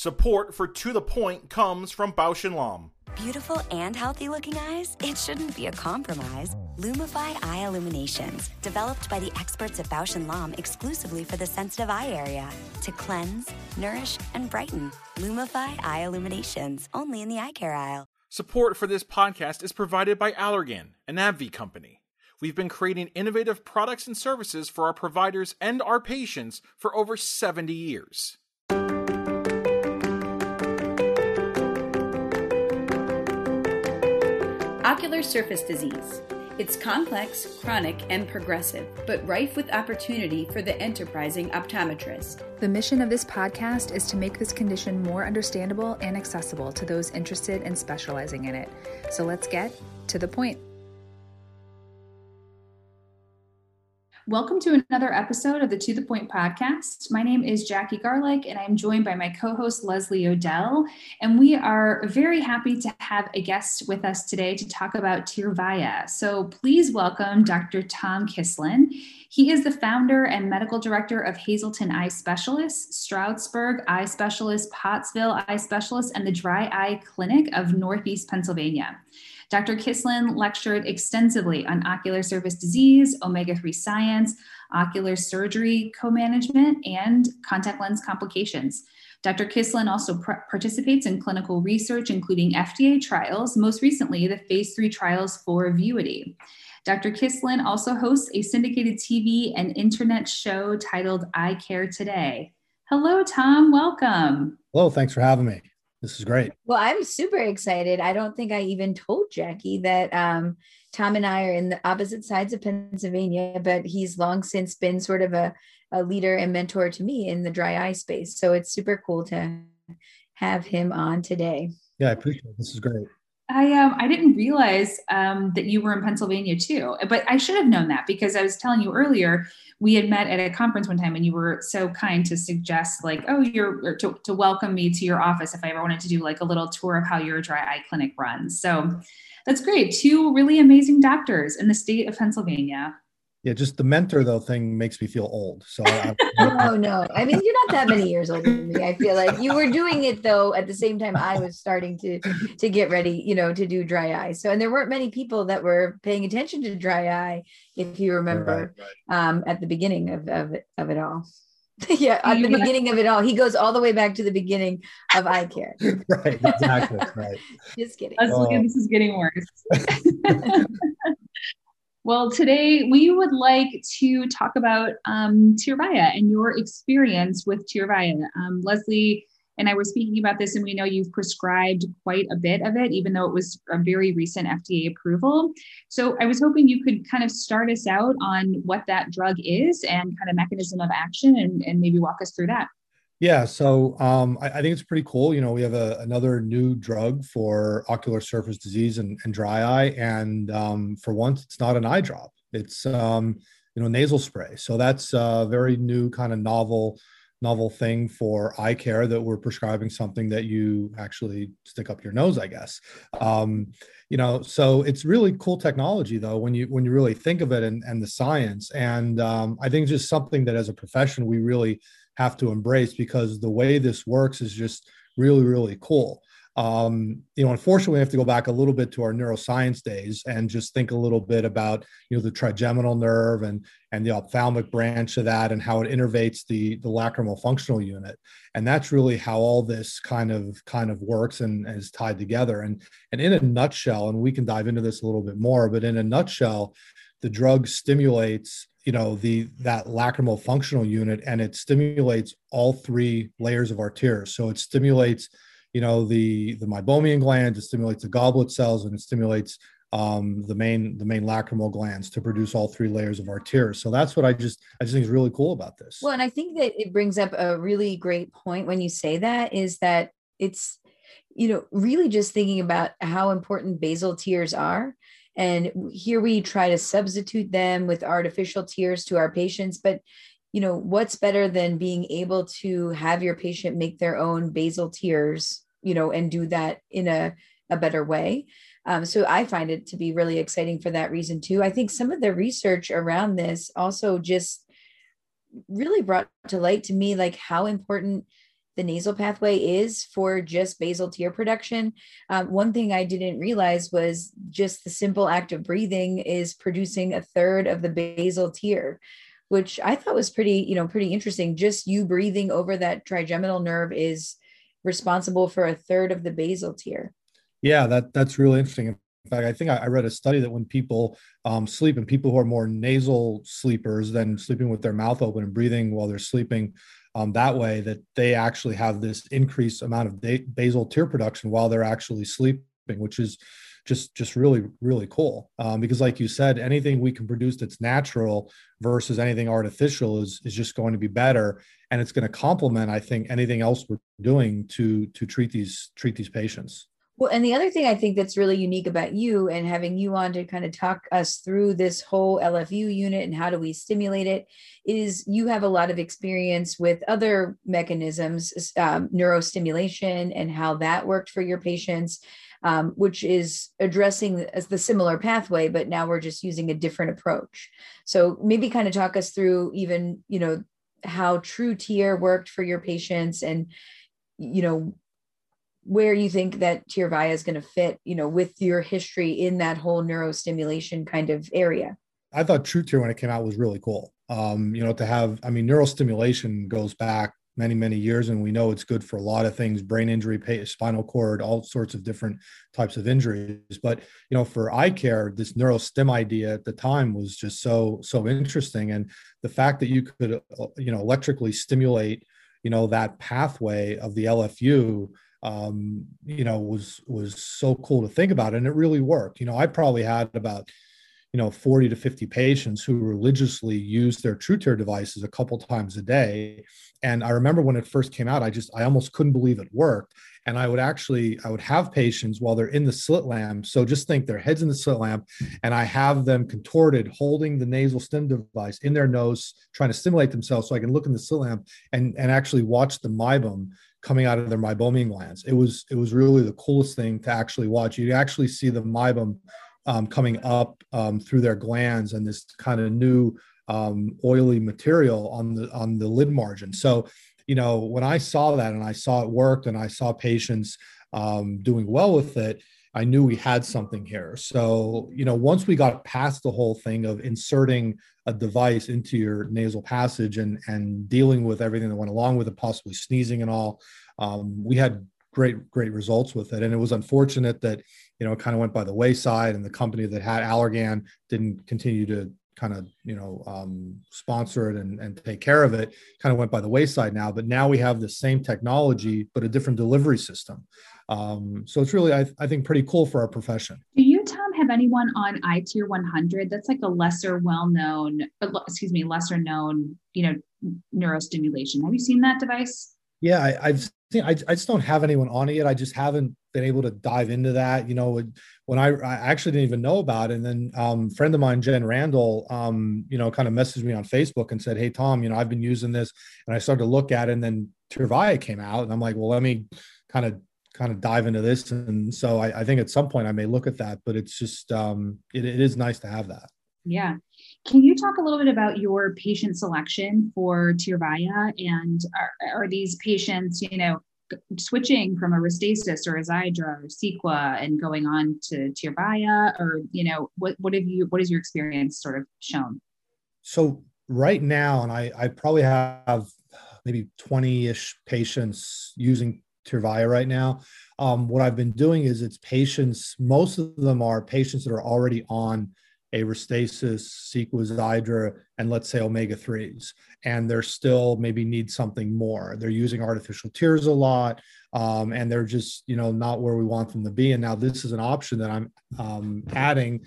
Support for To The Point comes from Bausch & Lomb. Beautiful and healthy looking eyes? It shouldn't be a compromise. Lumify Eye Illuminations, developed by the experts at Bausch & Lomb exclusively for the sensitive eye area. To cleanse, nourish, and brighten. Lumify Eye Illuminations, only in the eye care aisle. Support for this podcast is provided by Allergan, an AbbVie company. We've been creating innovative products and services for our providers and our patients for over 70 years. Ocular surface disease. It's complex, chronic, and progressive, but rife with opportunity for the enterprising optometrist. The mission of this podcast is to make this condition more understandable and accessible to those interested in specializing in it. So let's get to the point. Welcome to another episode of the To the Point podcast. My name is Jackie Garlich, and I'm joined by my co host, Leslie O'Dell. And we are very happy to have a guest with us today to talk about Tyrvaya. So please welcome Dr. Tom Kislan. He is the founder and medical director of Hazleton Eye Specialists, Stroudsburg Eye Specialists, Pottsville Eye Specialists, and the Dry Eye Clinic of Northeast Pennsylvania. Dr. Kislan lectured extensively on ocular surface disease, omega 3 science, ocular surgery co management, and contact lens complications. Dr. Kislan also pr- participates in clinical research, including FDA trials, most recently, the phase three trials for Vuity. Dr. Kislan also hosts a syndicated TV and internet show titled Eye Care Today. Hello, Tom. Welcome. Hello. Thanks for having me. This is great. Well, I'm super excited. I don't think I even told Jackie that um, Tom and I are in the opposite sides of Pennsylvania, but he's long since been sort of a, a leader and mentor to me in the dry eye space. So it's super cool to have him on today. Yeah, I appreciate it. This is great. I um I didn't realize um, that you were in Pennsylvania too, but I should have known that because I was telling you earlier we had met at a conference one time and you were so kind to suggest like oh you're to, to welcome me to your office if I ever wanted to do like a little tour of how your dry eye clinic runs. So that's great. Two really amazing doctors in the state of Pennsylvania. Yeah, just the mentor though thing makes me feel old. So I, no, no. I mean, you're not that many years older than me. I feel like you were doing it though at the same time I was starting to to get ready, you know, to do dry eye. So and there weren't many people that were paying attention to dry eye, if you remember, right, right. Um, at the beginning of of, of it all. yeah, at the beginning of it all. He goes all the way back to the beginning of eye care. right, exactly. Right. Just kidding. Oh. This is getting worse. Well, today we would like to talk about um, and your experience with Tyrvaya. Um, Leslie and I were speaking about this, and we know you've prescribed quite a bit of it, even though it was a very recent FDA approval. So I was hoping you could kind of start us out on what that drug is and kind of mechanism of action and, and maybe walk us through that. Yeah, so um, I, I, think it's pretty cool. You know, we have a, another new drug for ocular surface disease and, and dry eye, and um, for once, it's not an eye drop. It's um, you know nasal spray. So that's a very new kind of novel novel thing for eye care that we're prescribing something that you actually stick up your nose i guess um, you know so it's really cool technology though when you when you really think of it and, and the science and um, i think just something that as a profession we really have to embrace because the way this works is just really, really cool. Um, you know, unfortunately, we have to go back a little bit to our neuroscience days and just think a little bit about, you know, the trigeminal nerve and and the ophthalmic branch of that and how it innervates the the lacrimal functional unit. And that's really how all this kind of kind of works and, and is tied together. And and in a nutshell, and we can dive into this a little bit more, but in a nutshell, the drug stimulates you know the that lacrimal functional unit and it stimulates all three layers of our tears so it stimulates you know the the meibomian gland it stimulates the goblet cells and it stimulates um, the main the main lacrimal glands to produce all three layers of our tears so that's what i just i just think is really cool about this. Well and i think that it brings up a really great point when you say that is that it's you know really just thinking about how important basal tears are and here we try to substitute them with artificial tears to our patients but you know what's better than being able to have your patient make their own basal tears you know and do that in a, a better way? Um, so i find it to be really exciting for that reason too. I think some of the research around this also just really brought to light to me like how important the nasal pathway is for just basal tear production. Um, one thing I didn't realize was just the simple act of breathing is producing a third of the basal tear, which I thought was pretty, you know, pretty interesting. Just you breathing over that trigeminal nerve is responsible for a third of the basal tear. Yeah, that that's really interesting. In fact, I think I, read a study that when people um, sleep and people who are more nasal sleepers than sleeping with their mouth open and breathing while they're sleeping um, that way that they actually have this increased amount of basal tear production while they're actually sleeping, which is just just really really cool. Um, because like you said, anything we can produce that's natural versus anything artificial is is just going to be better, and it's going to complement, I think, anything else we're doing to to treat these treat these patients. Well, and the other thing I think that's really unique about you and having you on to kind of talk us through this whole LFU unit and how do we stimulate it is you have a lot of experience with other mechanisms, um, neurostimulation, and how that worked for your patients, um, which is addressing the similar pathway, but now we're just using a different approach. So maybe kind of talk us through even, you know, how TruTear worked for your patients and, you know, where you think that Tyrvaya is going to fit, you know, with your history in that whole neurostimulation kind of area. I thought TruTear when it came out was really cool. Um, you know, to have, I mean, neurostimulation goes back many, many years, and we know it's good for a lot of things brain injury, spinal cord, all sorts of different types of injuries. But, you know, for eye care, this neurostim idea at the time was just so, so interesting. And the fact that you could, uh, you know, electrically stimulate, you know, that pathway of the LFU um, you know, was was so cool to think about, and it really worked. You know, I probably had about you know 40 to 50 patients who religiously used their TruTear devices a couple times a day. And i remember when it first came out i just i almost couldn't believe it worked. And i would actually i would have patients while they're in the slit lamp. So just think their heads in the slit lamp and i have them contorted holding the nasal stim device in their nose trying to stimulate themselves so i can look in the slit lamp and and actually watch the meibum coming out of their meibomian glands. It was it was really the coolest thing to actually watch. You actually see the meibum um, coming up um, through their glands and this kind of new um, oily material on the on the lid margin. So, you know, when I saw that and I saw it worked and I saw patients um, doing well with it, I knew we had something here. So, you know, once we got past the whole thing of inserting a device into your nasal passage and and dealing with everything that went along with it, possibly sneezing and all. Um, we had great great results with it, and it was unfortunate that you know it kind of went by the wayside, and the company that had Allergan didn't continue to kind of you know um, sponsor it and, and take care of it kind of went by the wayside now but now we have the same technology but a different delivery system um, so it's really I, I think pretty cool for our profession do you tom have anyone on iTear 100 that's like a lesser well-known excuse me lesser known you know neurostimulation have you seen that device yeah I, have seen I, I just don't have anyone on it yet i just haven't been able to dive into that. You know, when I, I actually didn't even know about it. And then um, friend of mine, Jen Randall, um, you know, kind of messaged me on Facebook and said, Hey, Tom, you know, I've been using this. And I started to look at it. And then Tyrvaya came out. And I'm like, well, let me kind of kind of dive into this. And so I, I think at some point I may look at that, but it's just, um, it, it is nice to have that. Yeah. Can you talk a little bit about your patient selection for Tyrvaya and are, are these patients, you know, switching from a Restasis or a Xiidra or Cequa and going on to Tyrvaya or, you know, what, what have you, what has your experience sort of shown? So right now, and I, I probably have maybe 20 ish patients using Tyrvaya right now. Um, what I've been doing is it's patients, most of them are patients that are already on a Restasis, Cequa, Xiidra, and let's say omega 3s, and they're still maybe need something more. They're using artificial tears a lot, um, and they're just you know not where we want them to be. And now this is an option that I'm um, adding,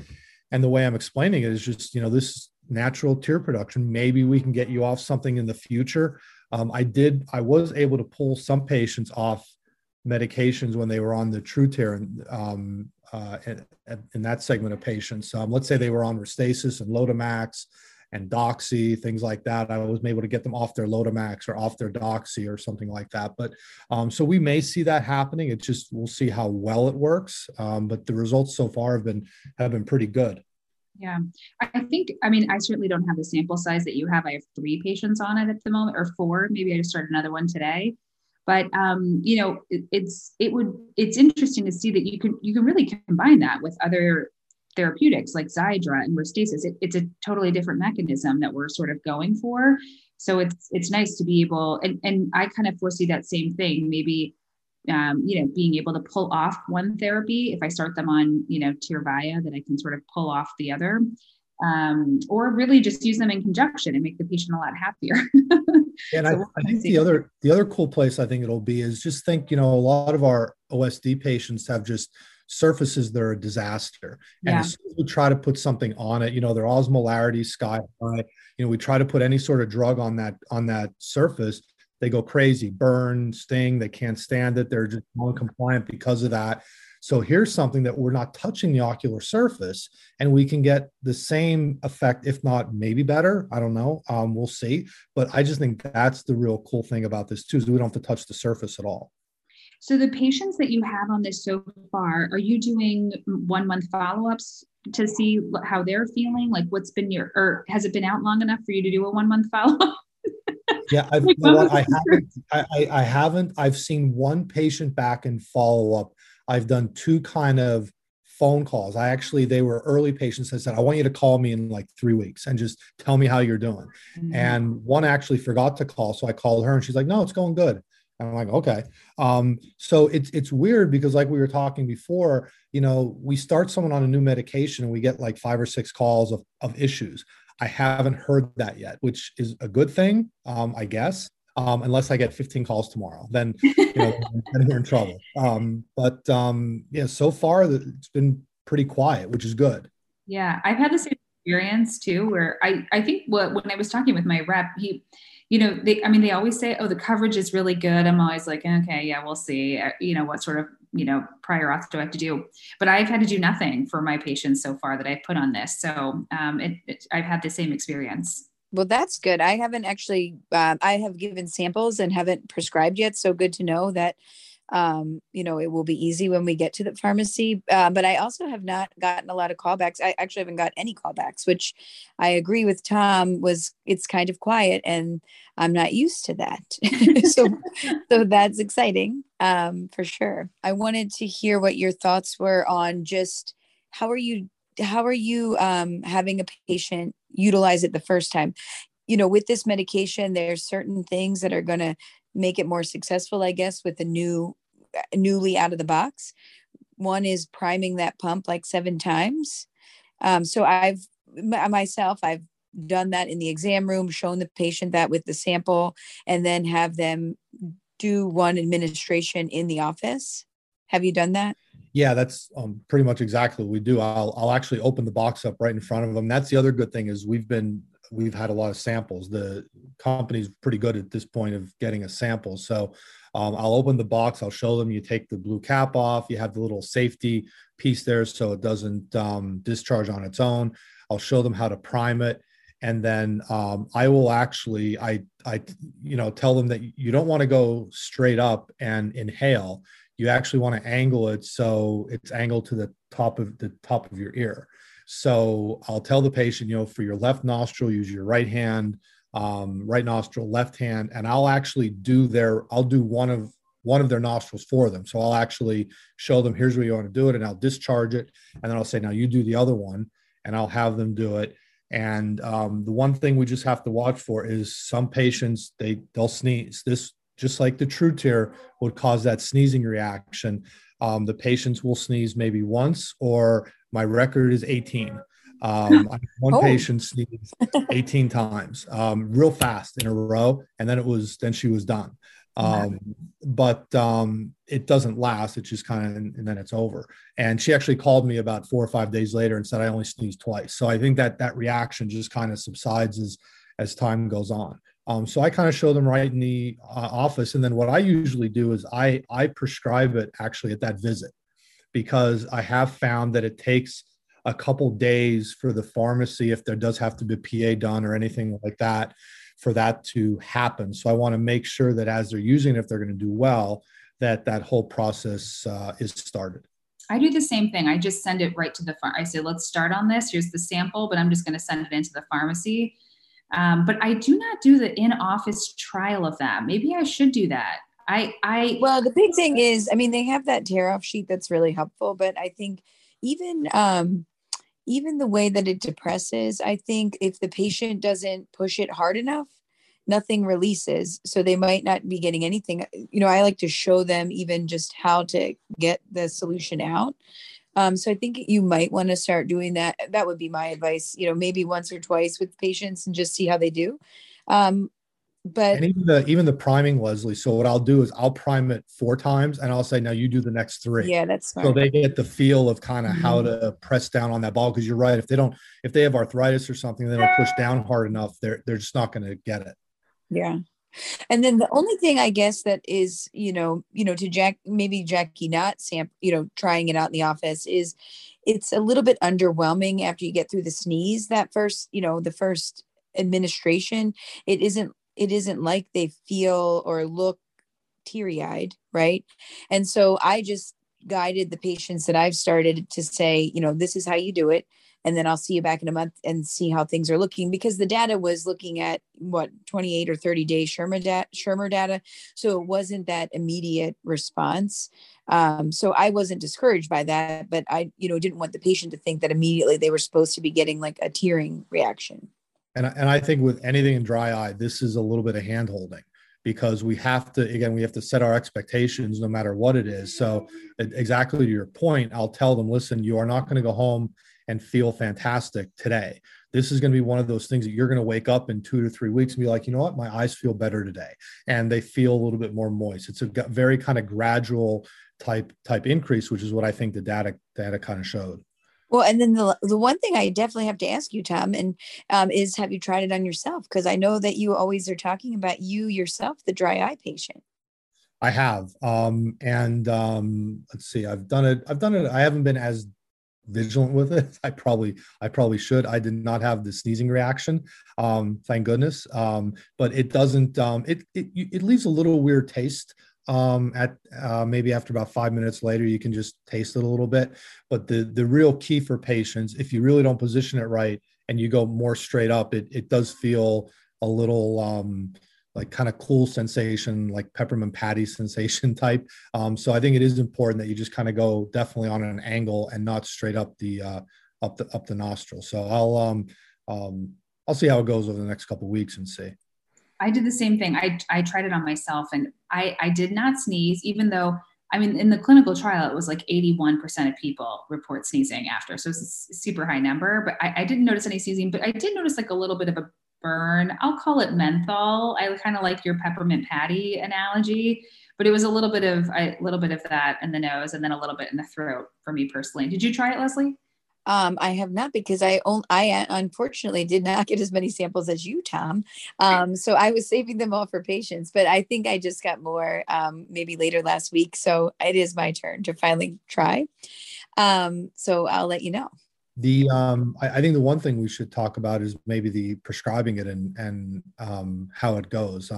and the way I'm explaining it is just you know this natural tear production. Maybe we can get you off something in the future. Um, I did. I was able to pull some patients off medications when they were on the TruTear um, uh, in, that segment of patients. Um, let's say they were on Restasis and Lotemax and Doxy, things like that. I was able to get them off their Lotemax or off their Doxy or something like that. But um, so we may see that happening. It just we'll see how well it works. Um, but the results so far have been have been pretty good. Yeah, I think I mean I certainly don't have the sample size that you have. I have three patients on it at the moment, or four. Maybe I just started another one today but um, you know it, it's it would it's interesting to see that you can you can really combine that with other therapeutics like Xiidra and Restasis. It, it's a totally different mechanism that we're sort of going for. So it's it's nice to be able and and I kind of foresee that same thing maybe um, you know, being able to pull off one therapy. If I start them on, you know, Tyrvaya, that I can sort of pull off the other, um, or really just use them in conjunction and make the patient a lot happier. and so I, I think the other the other cool place I think it'll be is just think, you know, a lot of our OSD patients have just surfaces that are a disaster. And yeah. as soon as we try to put something on it, you know, their osmolarity sky high. You know, we try to put any sort of drug on that on that surface they go crazy, burn, sting, they can't stand it. They're just non-compliant because of that. So here's something that we're not touching the ocular surface, and we can get the same effect, if not maybe better. I don't know. Um, we'll see. But I just think that's the real cool thing about this too, is we don't have to touch the surface at all. So the patients that you have on this so far, are you doing one month follow-ups to see how they're feeling? Like what's been your, or has it been out long enough for you to do a one month follow-up? Yeah, I've, you know I haven't. I, I haven't. I've seen one patient back in follow up. I've done two kind of phone calls. I actually they were early patients. I said, I want you to call me in like three weeks and just tell me how you're doing. Mm-hmm. And one actually forgot to call, so I called her and she's like, No, it's going good. And I'm like, okay. Um, so it's it's weird because like we were talking before, you know, we start someone on a new medication and we get like five or six calls of, of issues. I haven't heard that yet, which is a good thing, um, I guess. Um, unless I get 15 calls tomorrow, then you know, then we're in trouble. Um, but um, yeah, so far it's been pretty quiet, which is good. Yeah, I've had the same experience too, where I I think what when I was talking with my rep, he you know, they, I mean, they always say, oh, the coverage is really good. I'm always like, okay, yeah, we'll see, uh, you know, what sort of, you know, prior auth do I have to do? But I've had to do nothing for my patients so far that I've put on this. So um, it, it, I've had the same experience. Well, that's good. I haven't actually, um, I have given samples and haven't prescribed yet. So good to know that um, you know, it will be easy when we get to the pharmacy. Uh, but I also have not gotten a lot of callbacks. I actually haven't got any callbacks, which I agree with Tom was it's kind of quiet and I'm not used to that. so, so that's exciting um, for sure. I wanted to hear what your thoughts were on just how are you how are you um, having a patient utilize it the first time you know with this medication there's certain things that are going to make it more successful i guess with the new newly out of the box. One is priming that pump like seven times. Um, so I've myself, I've done that in the exam room, shown the patient that with the sample, and then have them do one administration in the office. Have you done that? Yeah, that's um, pretty much exactly what we do. I'll I'll actually open the box up right in front of them. That's the other good thing is we've been we've had a lot of samples. The company's pretty good at this point of getting a sample. So um, I'll open the box. I'll show them. You take the blue cap off. You have the little safety piece there so it doesn't um, discharge on its own. I'll show them how to prime it, and then um, I will actually I I you know tell them that you don't want to go straight up and inhale. You actually want to angle it so it's angled to the top of the top of your ear. So I'll tell the patient, you know, for your left nostril, use your right hand um, right nostril, left hand, and I'll actually do their, I'll do one of one of their nostrils for them. So I'll actually show them, here's where you want to do it, and I'll discharge it, and then I'll say, now you do the other one, and I'll have them do it. And um, the one thing we just have to watch for is some patients they they'll sneeze. This just like the TruTear would cause that sneezing reaction. Um, the patients will sneeze maybe once, or my record is 18. Um, one oh. patient sneezed 18 times, um, real fast in a row, and then it was then she was done. Um, but um, it doesn't last. It's just kind of and then it's over. And she actually called me about four or five days later and said I only sneezed twice. So I think that that reaction just kind of subsides as as time goes on. Um, so I kind of show them right in the uh, office, and then what I usually do is I I prescribe it actually at that visit because I have found that it takes a couple days for the pharmacy if there does have to be PA done or anything like that for that to happen. So I want to make sure that as they're using it, if they're going to do well, that that whole process uh, is started. I do the same thing. I just send it right to the farm. I say, let's start on this. Here's the sample, but I'm just going to send it into the pharmacy. Um, but I do not do the in office trial of that. Maybe I should do that. I, I, well, the big thing is, I mean, they have that tear off sheet that's really helpful, but I think even, um, even the way that it depresses, I think if the patient doesn't push it hard enough, nothing releases. So they might not be getting anything. You know, I like to show them even just how to get the solution out. Um, so I think you might want to start doing that. That would be my advice, you know, maybe once or twice with patients and just see how they do. Um, but and even the even the priming leslie. So what i'll do is i'll prime it four times and i'll say now you do the next three. Yeah that's smart. so they get the feel of kind of mm-hmm. how to press down on that ball because you're right if they don't if they have arthritis or something they don't push down hard enough they're they're just not going to get it. Yeah. And then the only thing i guess that is you know you know to jack maybe jackie not sam you know trying it out in the office is it's a little bit underwhelming after you get through the sneeze that first you know the first administration. It isn't it isn't like they feel or look teary eyed, right? And so I just guided the patients that I've started to say, you know, this is how you do it. And then I'll see you back in a month and see how things are looking because the data was looking at what 28 or 30 days Schirmer, da- Schirmer data. So it wasn't that immediate response. Um, so I wasn't discouraged by that, but I, you know, didn't want the patient to think that immediately they were supposed to be getting like a tearing reaction. And, and I think with anything in dry eye, this is a little bit of hand holding because we have to, again, we have to set our expectations no matter what it is. So, exactly to your point, I'll tell them, listen, you are not going to go home and feel fantastic today. This is going to be one of those things that you're going to wake up in two to three weeks and be like, you know what, my eyes feel better today, and they feel a little bit more moist. It's a very kind of gradual type type increase, which is what I think the data data kind of showed. Well, and then the the one thing I definitely have to ask you, Tom, and um, is have you tried it on yourself? Because I know that you always are talking about you yourself, the dry eye patient. I have, um, and um, let's see, I've done it. I've done it. I haven't been as vigilant with it. I probably, I probably should. I did not have the sneezing reaction, um, thank goodness. Um, but it doesn't. Um, it, it it leaves a little weird taste um, at uh, maybe after about five minutes later you can just taste it a little bit. But the the real key for patients if you really don't position it right and you go more straight up it, it does feel a little um, like kind of cool sensation like peppermint patty sensation type. Um, so i think it is important that you just kind of go definitely on an angle and not straight up the uh, up the up the nostril. So i'll um, um i'll see how it goes over the next couple weeks and see I did the same thing. I, I tried it on myself and I, I did not sneeze, even though, I mean, in the clinical trial, it was like 81% of people report sneezing after. So it's a super high number, but I, I didn't notice any sneezing, but I did notice like a little bit of a burn. I'll call it menthol. I kind of like your peppermint patty analogy, but it was a little bit of a little bit of that in the nose and then a little bit in the throat for me personally. Did you try it, Leslie? Um, I have not because I only, I uh, unfortunately did not get as many samples as you, Tom. Um, so I was saving them all for patients, but I think I just got more um, maybe later last week. So it is my turn to finally try. Um, so I'll let you know. The um, I, I, think the one thing we should talk about is maybe the prescribing it and and um, how it goes.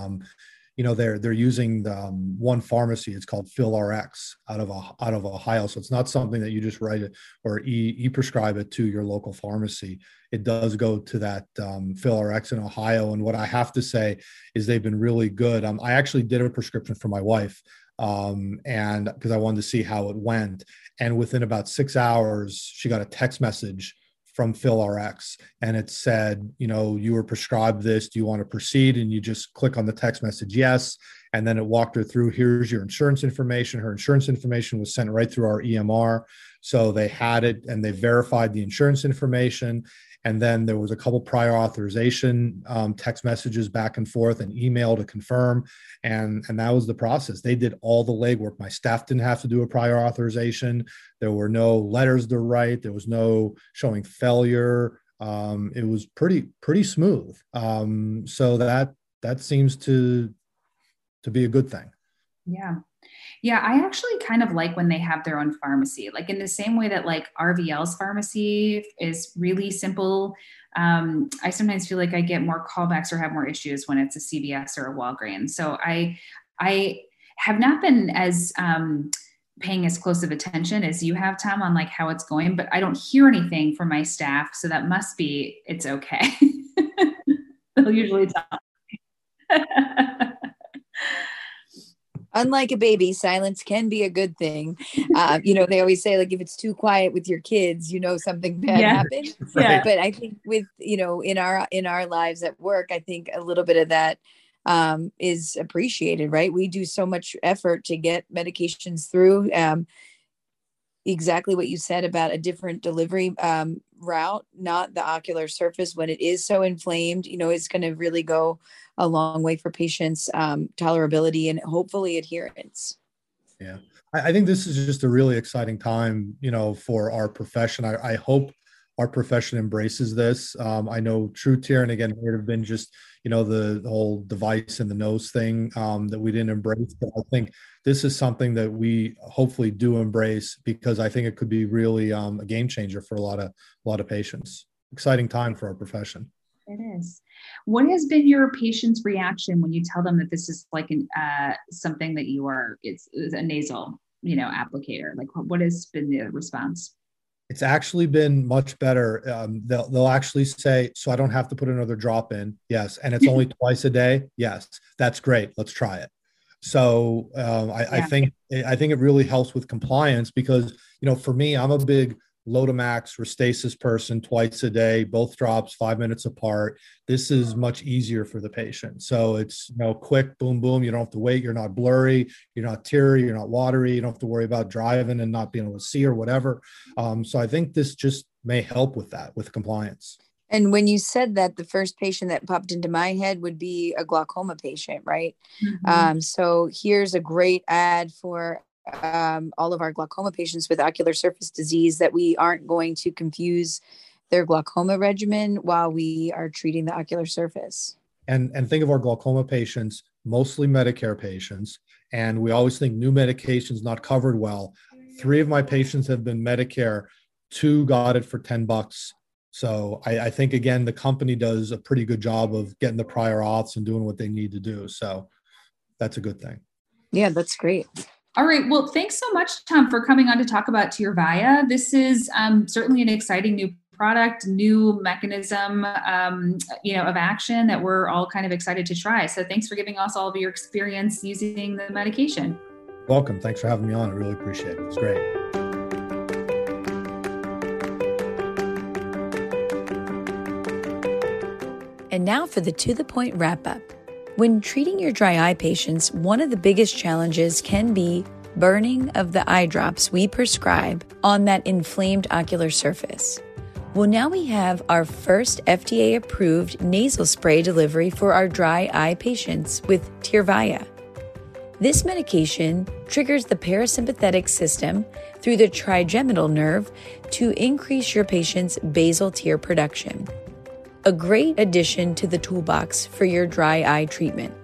You know they're they're using the, um, one pharmacy it's called PhilRx out of out of ohio. So it's not something that you just write it or e, e prescribe it to your local pharmacy. It does go to that um, in ohio. And what i have to say is they've been really good. Um, i actually did a prescription for my wife um, and because i wanted to see how it went. And within about six hours she got a text message from PhilRx and it said, you know, you were prescribed this. Do you want to proceed? And you just click on the text message, yes. And then it walked her through here's your insurance information. Her insurance information was sent right through our EMR. So they had it and they verified the insurance information and then there was a couple prior authorization um, text messages back and forth and email to confirm. And and that was the process. They did all the legwork. My staff didn't have to do a prior authorization. There were no letters to write. There was no showing failure. Um, it was pretty pretty smooth. Um, so that that seems to to be a good thing. Yeah yeah, I actually kind of like when they have their own pharmacy, like in the same way that like RVL's pharmacy is really simple. Um, I sometimes feel like I get more callbacks or have more issues when it's a CVS or a Walgreens. So I, I have not been as um, paying as close of attention as you have, Tom, on like how it's going, but I don't hear anything from my staff, so that must be it's okay. They'll usually tell. unlike a baby, silence can be a good thing. Uh, you know, they always say like if it's too quiet with your kids, you know something bad yeah. happened. Yeah. But I think with you know in our in our lives at work, I think a little bit of that um, is appreciated. Right? We do so much effort to get medications through. Um, exactly what you said about a different delivery um, route, not the ocular surface when it is so inflamed. You know, it's going to really go a long way for patients' um, tolerability and hopefully adherence. Yeah, I, think this is just a really exciting time, you know, for our profession. I, I hope our profession embraces this. Um, I know TruTear, and again, it would have been just, you know, the, the whole device and the nose thing um, that we didn't embrace. But I think this is something that we hopefully do embrace because I think it could be really um, a game changer for a lot of a lot of patients. Exciting time for our profession. It is. What has been your patient's reaction when you tell them that this is like an uh, something that you are? It's, it's a nasal, you know, applicator. Like, what has been the response? It's actually been much better. Um, they'll they'll actually say, "So I don't have to put another drop in." Yes, and it's only twice a day. Yes, that's great. Let's try it. So um, I, yeah. I think I think it really helps with compliance because you know for me, I'm a big Lotemax Restasis person twice a day, both drops five minutes apart. This is much easier for the patient. So it's you know quick, boom, boom. You don't have to wait. You're not blurry. You're not teary. You're not watery. You don't have to worry about driving and not being able to see or whatever. Um, so I think this just may help with that with compliance. And when you said that, the first patient that popped into my head would be a glaucoma patient, right? Mm-hmm. Um, so here's a great ad for um, all of our glaucoma patients with ocular surface disease that we aren't going to confuse their glaucoma regimen while we are treating the ocular surface. And, and think of our glaucoma patients, mostly Medicare patients, and we always think new medications not covered well. Three of my patients have been Medicare, two got it for 10 bucks. So I, I think again the company does a pretty good job of getting the prior auths and doing what they need to do. So that's a good thing. Yeah, that's great. All right. Well, thanks so much, Tom, for coming on to talk about Tyrvaya. This is um, certainly an exciting new product, new mechanism, um, you know, of action that we're all kind of excited to try. So, thanks for giving us all of your experience using the medication. Welcome. Thanks for having me on. I really appreciate it. It's great. And now for the to the point wrap up. When treating your dry eye patients, one of the biggest challenges can be burning of the eye drops we prescribe on that inflamed ocular surface. Well, now we have our first FDA approved nasal spray delivery for our dry eye patients with Tyrvaya. This medication triggers the parasympathetic system through the trigeminal nerve to increase your patient's basal tear production a great addition to the toolbox for your dry eye treatment.